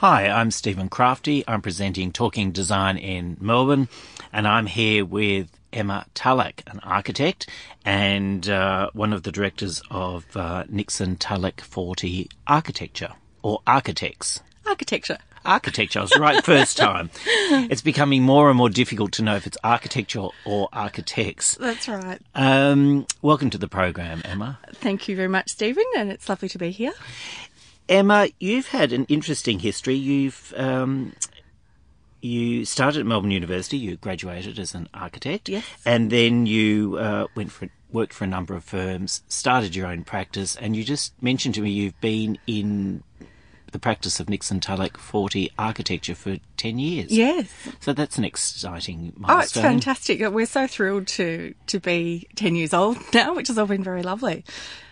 Hi, I'm Stephen Crafti. I'm presenting Talking Design in Melbourne, and I'm here with Emma Tulloch, an architect and uh, one of the directors of uh, Nixon Tulloch Fortey Architecture, or Architects. Architecture. Architecture, I was right first time. It's becoming more and more difficult to know if it's architecture or architects. That's right. Um, welcome to the program, Emma. Thank you very much, Stephen, and it's lovely to be here. Emma, you've had an interesting history. You've um, you started at Melbourne University. You graduated as an architect, Yes. and then you uh, went for worked for a number of firms, started your own practice, and you just mentioned to me you've been in the practice of Nixon Tulloch Fortey architecture for ten years. Yes. So that's an exciting milestone. Oh, it's fantastic. We're so thrilled to to be 10 years old now, which has all been very lovely.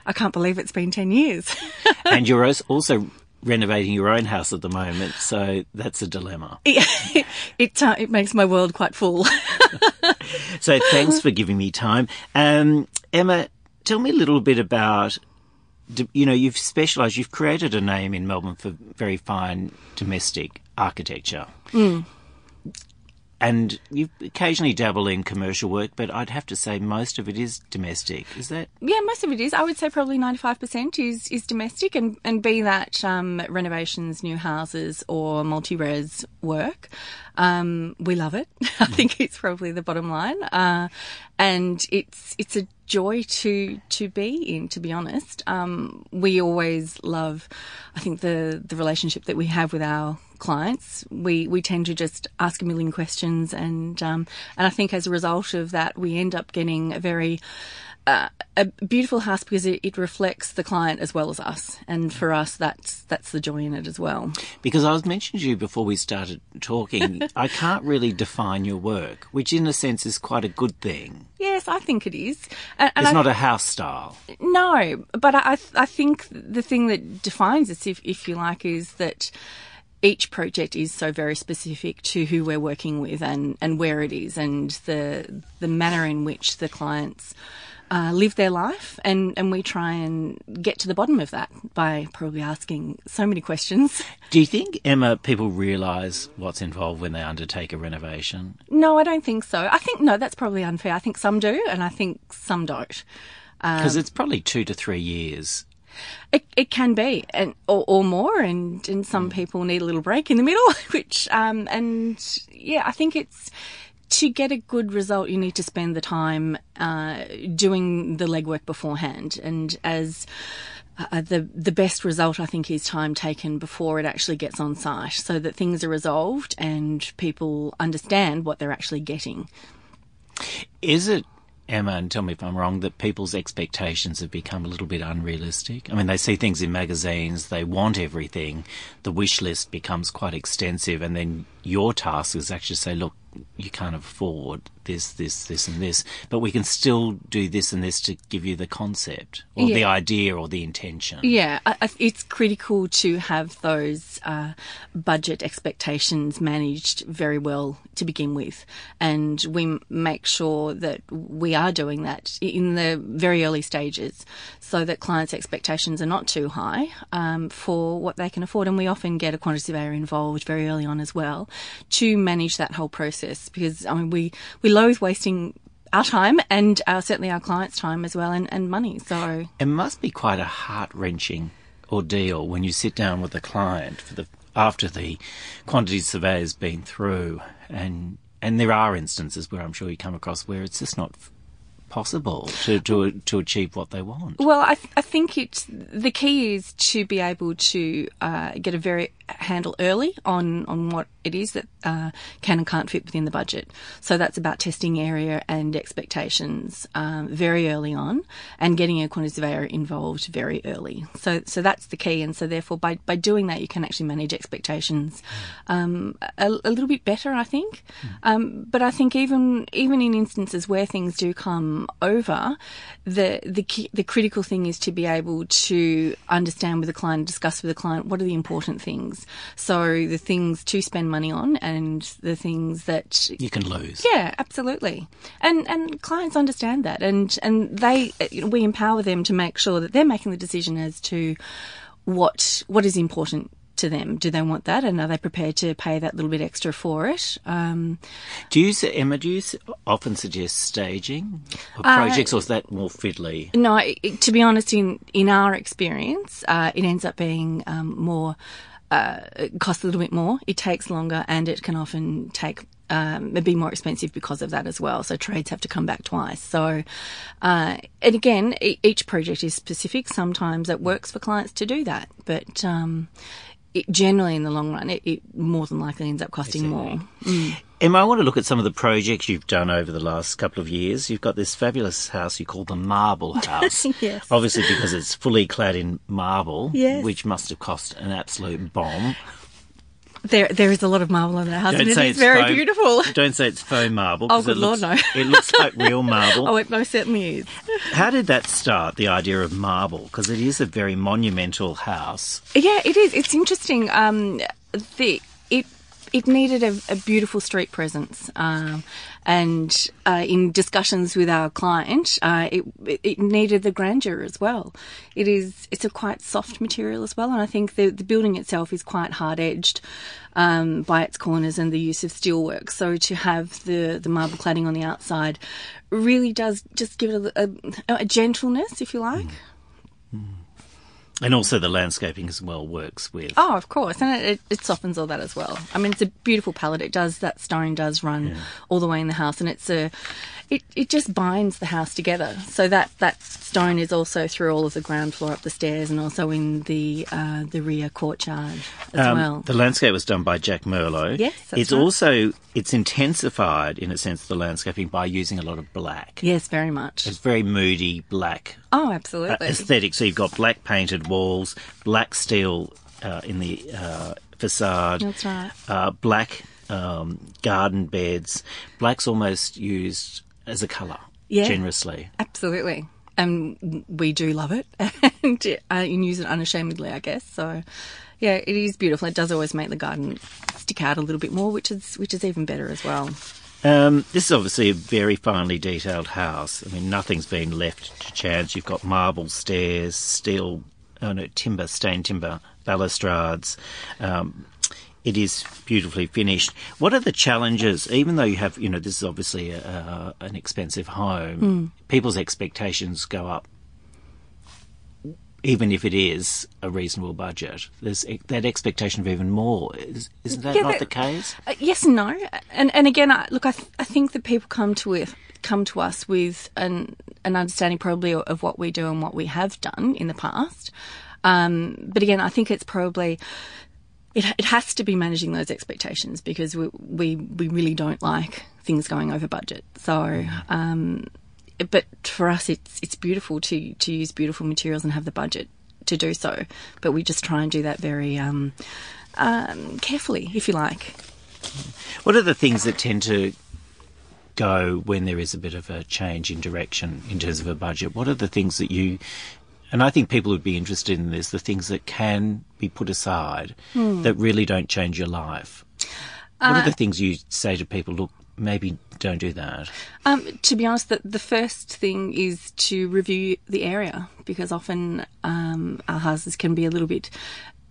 I can't believe it's been 10 years. and you're also renovating your own house at the moment, so that's a dilemma. it it, uh, it makes my world quite full. So thanks for giving me time. Um, Emma, tell me a little bit about, you know, you've specialised, you've created a name in Melbourne for very fine domestic architecture. And you occasionally dabble in commercial work, but I'd have to say most of it is domestic. Is that? yeah, most of it is. I would say probably 95% is, is domestic and, and be that um, renovations, new houses or multi-res work. Um, we love it. I think it's probably the bottom line. Uh, and it's, it's a joy to, to be in, to be honest. Um, we always love, I think the, the relationship that we have with our clients. We we tend to just ask a million questions, and um, and I think as a result of that, we end up getting a very uh, a beautiful house because it, it reflects the client as well as us, and for us, that's that's the joy in it as well. Because I was mentioning to you before we started talking, I can't really define your work, which in a sense is quite a good thing. Yes, I think it is. And, and It's I, not a house style. No, but I, I think the thing that defines us, if, if you like, is that each project is so very specific to who we're working with and, and where it is and the the manner in which the clients uh, live their life and, and we try and get to the bottom of that by probably asking so many questions. Do you think, Emma, people realise what's involved when they undertake a renovation? No, I don't think so. I think no, that's probably unfair. I think some do and I think some don't. Because it's probably two to three years. It, it can be, and or, or more, and and some people need a little break in the middle. Which, um, and yeah, I think it's to get a good result, you need to spend the time uh, doing the legwork beforehand, and as uh, the the best result, I think, is time taken before it actually gets on site, so that things are resolved and people understand what they're actually getting. Is it, Emma, and tell me if I'm wrong, that people's expectations have become a little bit unrealistic? I mean, they see things in magazines, they want everything, the wish list becomes quite extensive, and then your task is actually to say, look, you can't afford this, this, this, and this, but we can still do this and this to give you the concept or the idea or the intention. Yeah, I, I, it's critical to have those uh, budget expectations managed very well to begin with, and we make sure that we are doing that in the very early stages, so that clients' expectations are not too high um, for what they can afford. And we often get a quantity surveyor involved very early on as well to manage that whole process, because I mean we we loathe wasting. Our time and uh, certainly our clients' time as well, and, and money. So It must be quite a heart wrenching ordeal when you sit down with a client for the after the quantity survey's been through, and and there are instances where I'm sure you come across where it's just not possible to to to achieve what they want. Well, I, th- I think it's the key is to be able to uh, get a very handle early on on what it is that uh, can and can't fit within the budget. So that's about testing area and expectations um, very early on, and getting a quantity surveyor involved very early. So so that's the key, and so therefore by by doing that you can actually manage expectations um, a, a little bit better, I think. Um, but I think even even in instances where things do come over, the the key, the critical thing is to be able to understand with the client, discuss with the client what are the important things. So the things to spend money on and the things that You can lose. yeah, absolutely. And and clients understand that, and and they we empower them to make sure that they're making the decision as to what what is important to them. Do they want that, and are they prepared to pay that little bit extra for it? Um, Do you, Emma? Do you often suggest staging of Uh, projects, or is that more fiddly? no, it, to be honest, in in our experience, uh, it ends up being um, more. Uh, costs a little bit more. It takes longer, and it can often take um, be more expensive because of that as well. So trades have to come back twice. So, uh, and again, e- each project is specific. Sometimes it works for clients to do that, but um, it, generally, in the long run, it, it more than likely ends up costing more. Emma, I want to look at some of the projects you've done over the last couple of years. You've got this fabulous house you call the Marble House. Yes. Obviously, because it's fully clad in marble, Yes. which must have cost an absolute bomb. There, there is a lot of marble in that house, and it is it's very beautiful. Don't say it's faux marble. Oh, good it Lord, looks, no. it looks like real marble. Oh, it most certainly is. How did that start, the idea of marble? Because it is a very monumental house. Yeah, it is. It's interesting. Um, the it it needed a, a beautiful street presence, um, and uh, in discussions with our client, uh, it it needed the grandeur as well. It is it's a quite soft material as well, and I think the the building itself is quite hard edged. Um, by its corners and the use of steelwork, so to have the the marble cladding on the outside really does just give it a, a, a gentleness, if you like. And also the landscaping as well works with. Oh, of course, and it, it, it softens all that as well. I mean, it's a beautiful palette. It does that stone does run all the way in the house, and it's a it, it just binds the house together. So that that stone is also through all of the ground floor up the stairs, and also in the uh, the rear courtyard as Um, well. The landscape was done by Jack Merlo. Yes, it's right. also it's intensified in a sense the landscaping by using a lot of black. yes, very much. It's very moody black Oh, uh, absolutely. aesthetic. So you've got black painted walls, black steel uh, in the uh, facade. That's right. Uh, black um, garden beds. Black's almost used as a colour Yeah. generously. Absolutely. And we do love it and, uh, and use it unashamedly, I guess. So, yeah, it is beautiful. It does always make the garden stick out a little bit more, which is which is even better as well. Um, this is obviously a very finely detailed house. I mean, nothing's been left to chance. You've got marble stairs, steel, oh no, timber, stained timber balustrades. Um, it is beautifully finished. What are the challenges? Even though you have, you know, this is obviously a, a, an expensive home, people's expectations go up. Even if it is a reasonable budget, there's that expectation of even more. Is, isn't that Yeah, not that- the case? Uh, yes and no, and and again, I, look, I, th- I think that people come to with come to us with an an understanding probably of, what we do and what we have done in the past. Um, but again, I think it's probably it, it has to be managing those expectations because we we, we really don't like things going over budget. So. Um, but for us, it's it's beautiful to to use beautiful materials and have the budget to do so. But we just try and do that very um, um, carefully, if you like. What are the things that tend to go when there is a bit of a change in direction in terms of a budget? What are the things that you, and I think people would be interested in this, the things that can be put aside that really don't change your life? What are the things you say to people, look, maybe don't do that? Um, to be honest, the, the first thing is to review the area because often um, our houses can be a little bit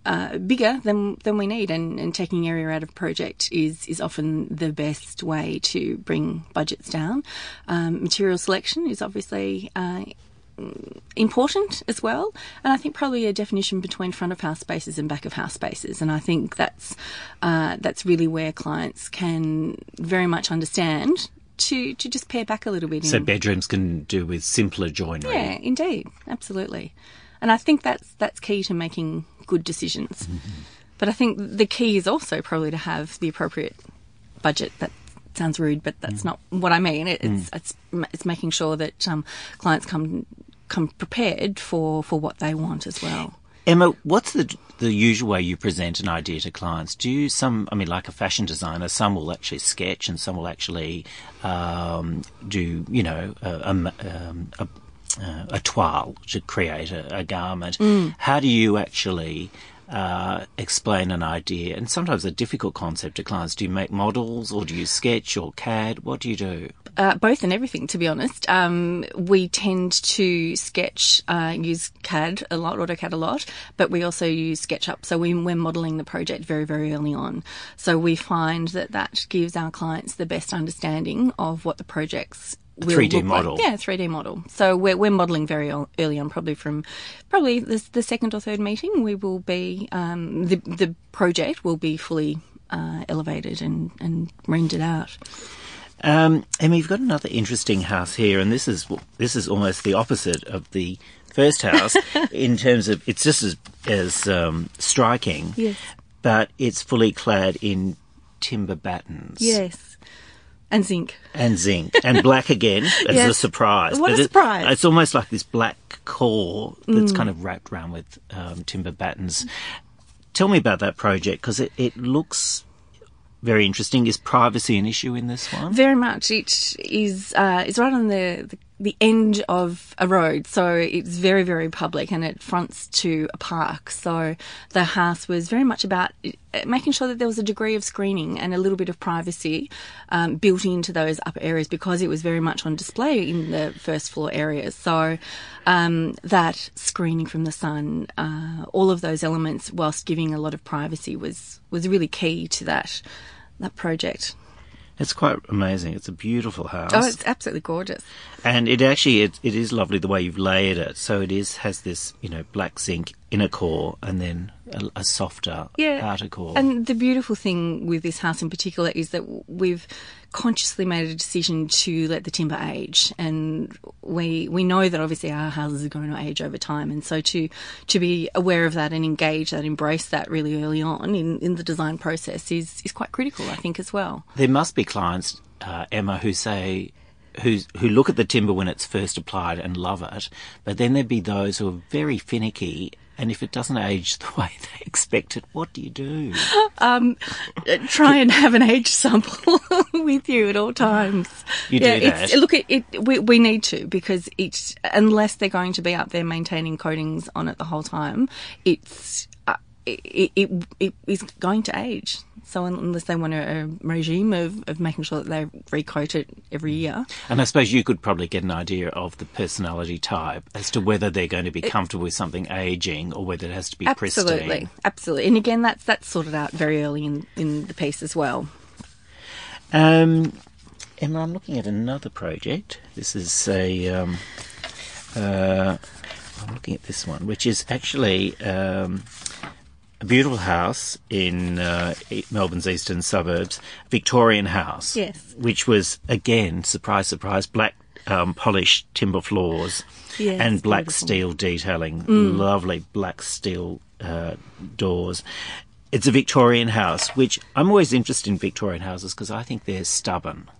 uh, bigger than than we need, and, and taking area out of project is is often the best way to bring budgets down. Um, material selection is obviously. Uh, important as well. And I think probably a definition between front of house spaces and back of house spaces. And I think that's uh, that's really where clients can very much understand to to just pare back a little bit. So in- bedrooms can do with simpler joinery. yeah, indeed, absolutely. And I think that's that's key to making good decisions. But I think the key is also probably to have the appropriate budget. That sounds rude, but that's not what I mean. It, it's it's it's making sure that um, clients come come prepared for for what they want as well. Emma, what's the the usual way you present an idea to clients? Do you some? I mean, like a fashion designer, some will actually sketch, and some will actually um, do, you know, a, a, um, a, uh, a toile to create a, a garment. How do you actually uh, explain an idea and sometimes a difficult concept to clients? Do you make models or do you sketch or CAD? What do you do? Uh, both and everything, to be honest. Um, we tend to sketch, uh, use CAD a lot, AutoCAD a lot, but we also use SketchUp. So we, we're modelling the project very, very early on. So we find that that gives our clients the best understanding of what the project's Will 3D look model. Like. Yeah, 3D model. So we're, we're modelling very early on, probably from probably the, the second or third meeting. We will be um, the the project will be fully uh, elevated and and rendered out. Um, Emma, you've got another interesting house here, and this is this is almost the opposite of the first house in terms of it's just as as um, striking, Yes. but it's fully clad in timber battens. Yes, and zinc. and zinc and black again as a surprise. What a it- surprise. it's almost like this black core that's Mm. kind of wrapped around with um, timber battens. Tell me about that project because it, it looks very interesting. Is privacy an issue in this one? Very much. It is. Uh, it's right on the, the the end of a road, so it's very very public, and it fronts to a park. So the house was very much about uh, making sure that there was a degree of screening and a little bit of privacy um, built into those upper areas because it was very much on display in the first floor areas. So um, that screening from the sun, uh, all of those elements, whilst giving a lot of privacy, was was really key to that that project. It's quite amazing. It's a beautiful house, Oh, it's absolutely gorgeous. and it actually it, it is lovely the way you've layered it. So it is has this you know black zinc inner core and then a, a softer outer core. And the beautiful thing with this house in particular is that we've consciously made a decision to let the timber age, and we we know that obviously our houses are going to age over time, and so to to be aware of that and engage that, embrace that really early on in, in the design process is is quite critical, I think, as well. There must be clients, uh, Emma, who say, who who look at the timber when it's first applied and love it, but then there'd be those who are very finicky, and if it doesn't age the way they expect it, what do you do? Try and have an age sample with you at all times. You do It's, that? look, it, it we, we need to because it's unless they're going to be up there maintaining coatings on it the whole time, it's uh, it, it it is going to age. So unless they want a, a regime of, of making sure that they recoat it every year, And I suppose you could probably get an idea of the personality type as to whether they're going to be comfortable with something aging or whether it has to be absolutely, pristine. absolutely. And again, that's that's sorted out very early in in the piece as well. Um, Emma, I'm looking at another project. This is a. Um, uh, I'm looking at this one, which is actually um, a beautiful house in uh, Melbourne's eastern suburbs, Victorian house. Yes. Which was again, surprise, surprise, black um, polished timber floors Yes, and black beautiful. steel detailing, lovely black steel uh, doors. It's a Victorian house, which I'm always interested in Victorian houses because I think they're stubborn.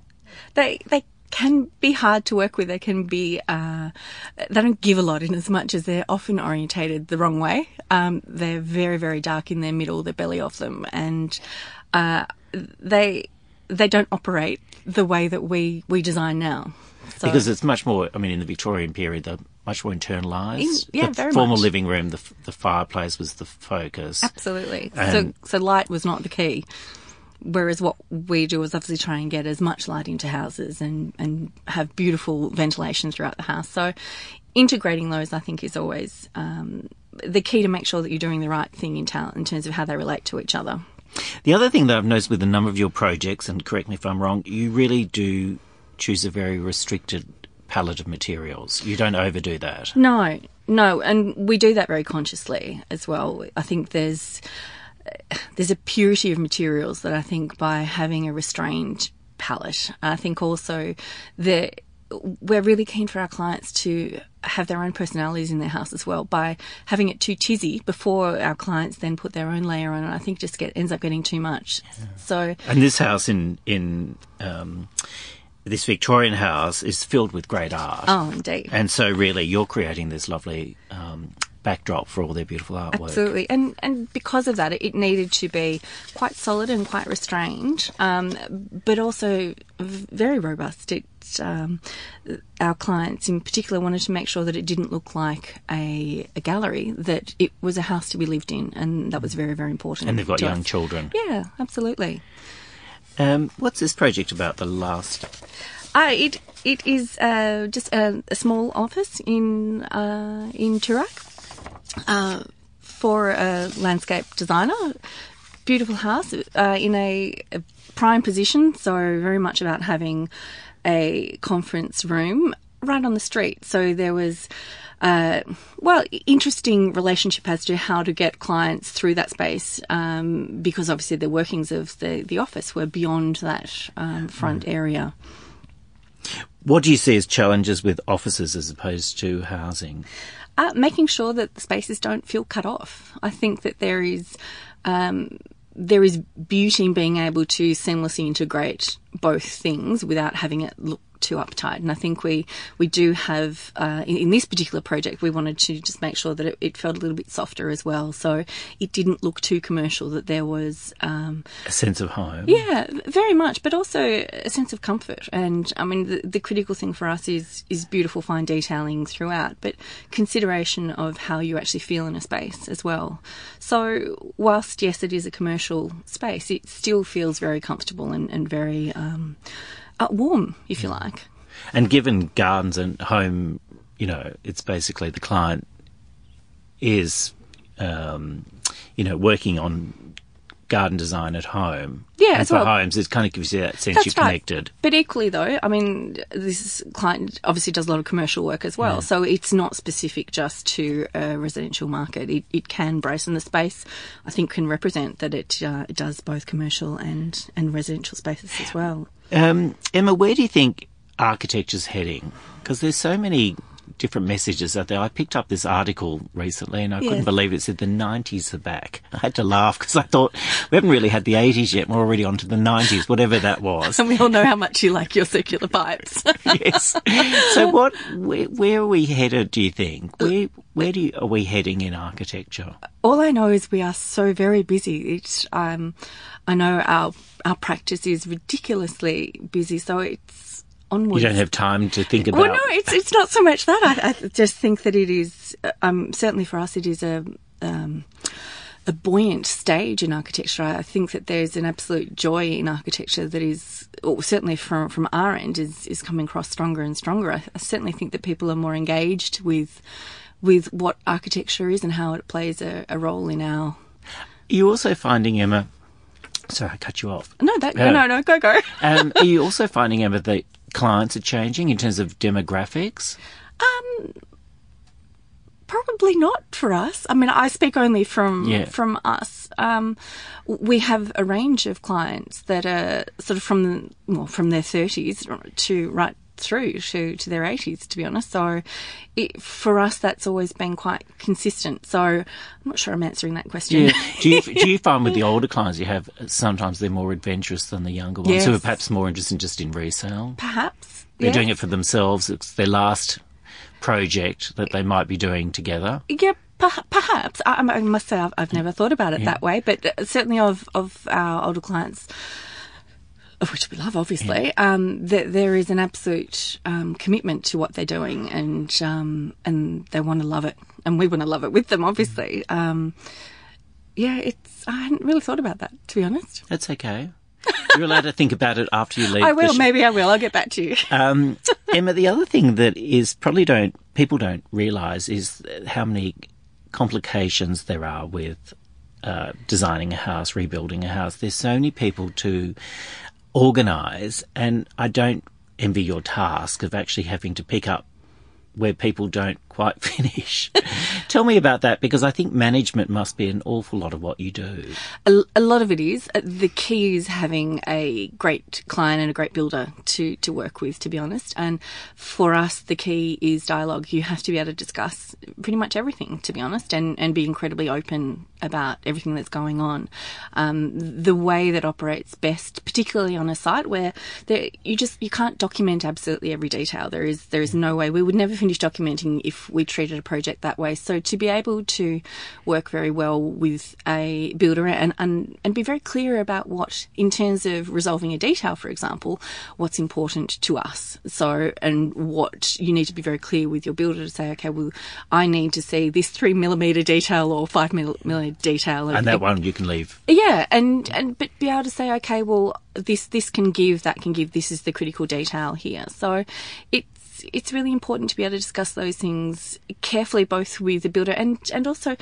they they can be hard to work with. They can be uh, they don't give a lot in as much as they're often orientated the wrong way. Um, they're very very dark in their middle, the belly of them, and uh, they they don't operate the way that we we design now. So, Because it's much more, I mean, in the Victorian period, they're much more internalised. In- yeah, the very formal much. living room, the, the fireplace was the focus. Absolutely. And- so, so light was not the key. Whereas what we do is obviously try and get as much light into houses and, and have beautiful ventilation throughout the house. So integrating those, I think, is always um, the key to make sure that you're doing the right thing in town in terms of how they relate to each other. The other thing that I've noticed with a number of your projects, and correct me if I'm wrong, you really do choose a very restricted palette of materials. You don't overdo that. No, no, and we do that very consciously as well. I think there's there's a purity of materials that I think by having a restrained palette, I think also that we're really keen for our clients to have their own personalities in their house as well. By having it too tizzy before our clients then put their own layer on it, I think just get ends up getting too much. So And this house in in um, this Victorian house is filled with great art. oh, indeed. And so, really, you're creating this lovely um, backdrop for all their beautiful artwork. Absolutely, and and because of that, it needed to be quite solid and quite restrained, um, but also very robust. It, um, our clients in particular wanted to make sure that it didn't look like a, a, gallery, that it was a house to be lived in, and that was very, very important. And they've got young us. children. Yeah, absolutely. Um, what's this project about? The last. Uh, it it is uh, just a, a, small office in uh, in Toorak uh, for a landscape designer. Beautiful house uh, in a, a prime position, so very much about having a conference room right on the street. So there was, uh, well, interesting relationship as to how to get clients through that space um, because obviously the workings of the, the office were beyond that um, front mm. area. What do you see as challenges with offices as opposed to housing? Uh, making sure that the spaces don't feel cut off. I think that there is um, there is beauty in being able to seamlessly integrate both things without having it look too uptight. And I think we we do have uh, in, in, this particular project we wanted to just make sure that it, it, felt a little bit softer as well, so it didn't look too commercial. That there was um, a sense of home. Yeah, very much, but also a sense of comfort. And I mean, the, the critical thing for us is is beautiful fine detailing throughout, but consideration of how you actually feel in a space as well. So whilst yes, it is a commercial space, it still feels very comfortable and, and very um, uh, warm, if you like. And given gardens and home, you know, it's basically the client is, um, you know, working on garden design at home. Yeah, and for well, homes, it kind of gives you that sense that's you're connected. Right. But equally, though, I mean, this client obviously does a lot of commercial work as well, yeah. so it's not specific just to a residential market. It, it can brace, and the space I think can represent that it, uh, it does both commercial and and residential spaces as well. Um, Emma, where do you think architecture's heading? Because there's so many different messages out there. I picked up this article recently and I yes. couldn't believe it. it said the 90s are back. I had to laugh because I thought we haven't really had the 80s yet. We're already on to the 90s, whatever that was. and we all know how much you like your circular pipes. yes. So what, where, where, are we headed, do you think? Where, where do you, are we heading in architecture? All I know is we are so very busy. It's, um, I know our, our practice is ridiculously busy. So it's, onwards. You don't have time to think about. Well, no, it's it's not so much that. I, I just think that it is. Um, certainly for us, it is a. Um, a buoyant stage in architecture. I think that there's an absolute joy in architecture that is, or certainly from from our end, is is coming across stronger and stronger. I, I certainly think that people are more engaged with with what architecture is and how it plays a, a role in our. Are you also finding Emma? Sorry, I cut you off. No, that, uh, no, no, go, go. um, are you also finding Emma that clients are changing in terms of demographics? Um, probably not for us. I mean, I speak only from yeah. from us. Um, we have a range of clients that are sort of from well, from their thirties to right through to, to their 80s, to be honest. So it, for us, that's always been quite consistent. So I'm not sure I'm answering that question. Yeah. do, you, do you find with the older clients you have, sometimes they're more adventurous than the younger ones yes. who are perhaps more interested just in resale? Perhaps. They're doing it for themselves. It's their last project that they might be doing together. Yeah, perhaps. I, I must say I've, I've, never thought about it yeah. that way, but uh, certainly of, of our older clients, which we love, obviously, yeah. um, that there is an absolute um, commitment to what they're doing, and um, and they want to love it, and we want to love it with them, obviously. Um, yeah, it's. I hadn't really thought about that, to be honest. That's okay. You're allowed to think about it after you leave. I will. Maybe I will. I'll get back to you. Um, Emma, the other thing that is probably don't people don't realise is how many complications there are with uh, designing a house, rebuilding a house. There's so many people to organise, and I don't envy your task of actually having to pick up where people don't quite finish. Tell me about that because I think management must be an awful lot of what you do. A, a, lot of it is. Uh, the key is having a great client and a great builder to, to work with, to be honest. And for us, the key is dialogue. You have to be able to discuss pretty much everything, to be honest, and, and be incredibly open about everything that's going on. Um, the way that operates best, particularly on a site where there, you just you can't document absolutely every detail. There is there is no way we would never finish documenting if we treated a project that way. So to be able to work very well with a builder and and, and be very clear about what in terms of resolving a detail, for example, what's important to us. So and what you need to be very clear with your builder to say, okay, well, I need to see this three millimeter detail or five millimeter detail, and that one you can leave. Yeah, and and but be able to say, okay, well, this this can give, that can give, this is the critical detail here. So it's it's really important to be able to discuss those things carefully, both with the builder and and also.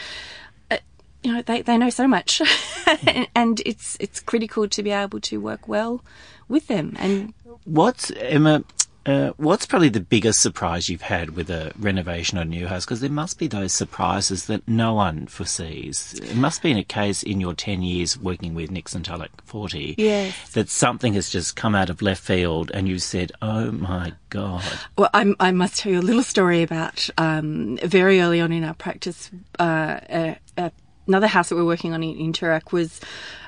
Uh, you know they, they know so much, and it's it's critical to be able to work well with them. And what's Emma? Uh, what's probably the biggest surprise you've had with a renovation or a new house? Because there must be those surprises that no one foresees. It must be in a case in your 10 years working with Nixon Tulloch Fortey yes. that something has just come out of left field and you said, oh my God. Well, I'm, i must tell you a little story about um, very early on in our practice, uh, a, a another house that we're working on in, in was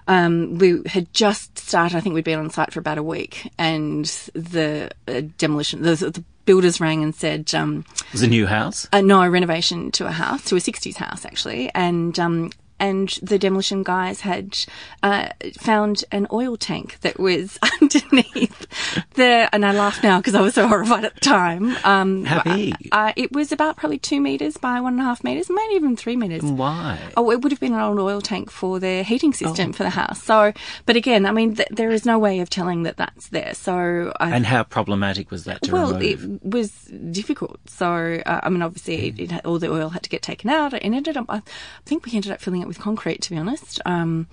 um, we had just started. I think we'd been on site for about a week, and the uh, demolition, the, the, builders rang and said, um, "It was a new house? Uh, no, a renovation to a house, to a '60s house actually, and um, and the demolition guys had uh, found an oil tank that was underneath the. And I laugh now because I was so horrified at the time. Um, How big? Uh, it was about probably two meters by one and a half meters, maybe even three meters. Why? Oh, it would have been an old oil tank for their heating system oh. for the house. So, but again, I mean, th- there is no way of telling that that's there. So, I, and how problematic was that to well, remove? it was difficult. So, uh, I mean, obviously, it, it, all the oil had to get taken out, and ended up. I think we ended up filling it with concrete, to be honest. Um,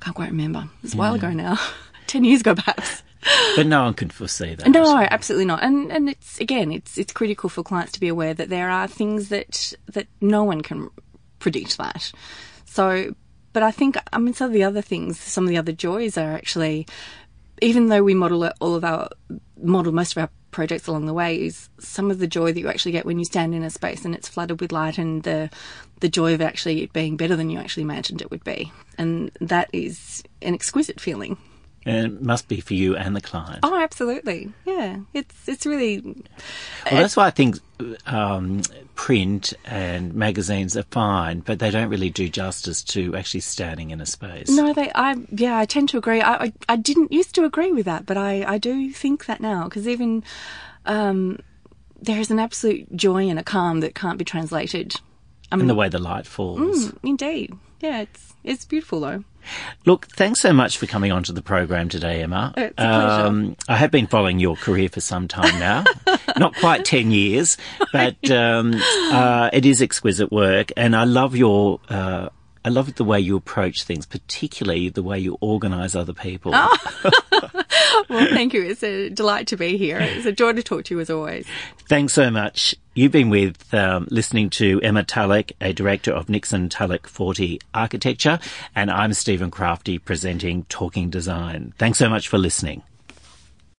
can't quite remember. It's a while ago now. 10 years ago, perhaps. But no one can foresee that. No, absolutely not. And and it's again, it's it's critical for clients to be aware that there are things that that no one can predict that. So, but I think I mean some of the other things, some of the other joys are actually, even though we model all of our model most of our projects along the way is some of the joy that you actually get when you stand in a space and it's flooded with light and the the joy of actually it being better than you actually imagined it would be. And that is an exquisite feeling. And it must be for you and the client. Oh, absolutely. Yeah, it's it's really. Well, that's why I think um, print and magazines are fine, but they don't really do justice to actually standing in a space. No, they. I yeah, I tend to agree. I I, I didn't used to agree with that, but I I do think that now because even. Um, there is an absolute joy and a calm that can't be translated. I mean, in the way the light falls. Mm, indeed. Yeah, it's it's beautiful though. Look, thanks so much for coming onto the program today, Emma. It's a um, I have been following your career for some time now, not quite ten years, but um, uh, it is exquisite work, and I love your. Uh, I love the way you approach things, particularly the way you organise other people. Oh. well, thank you. It's a delight to be here. It's a joy to talk to you as always. Thanks so much. You've been with um, listening to Emma Tulloch, a director of Nixon Tulloch Fortey Architecture, and I'm Stephen Crafti presenting Talking Design. Thanks so much for listening.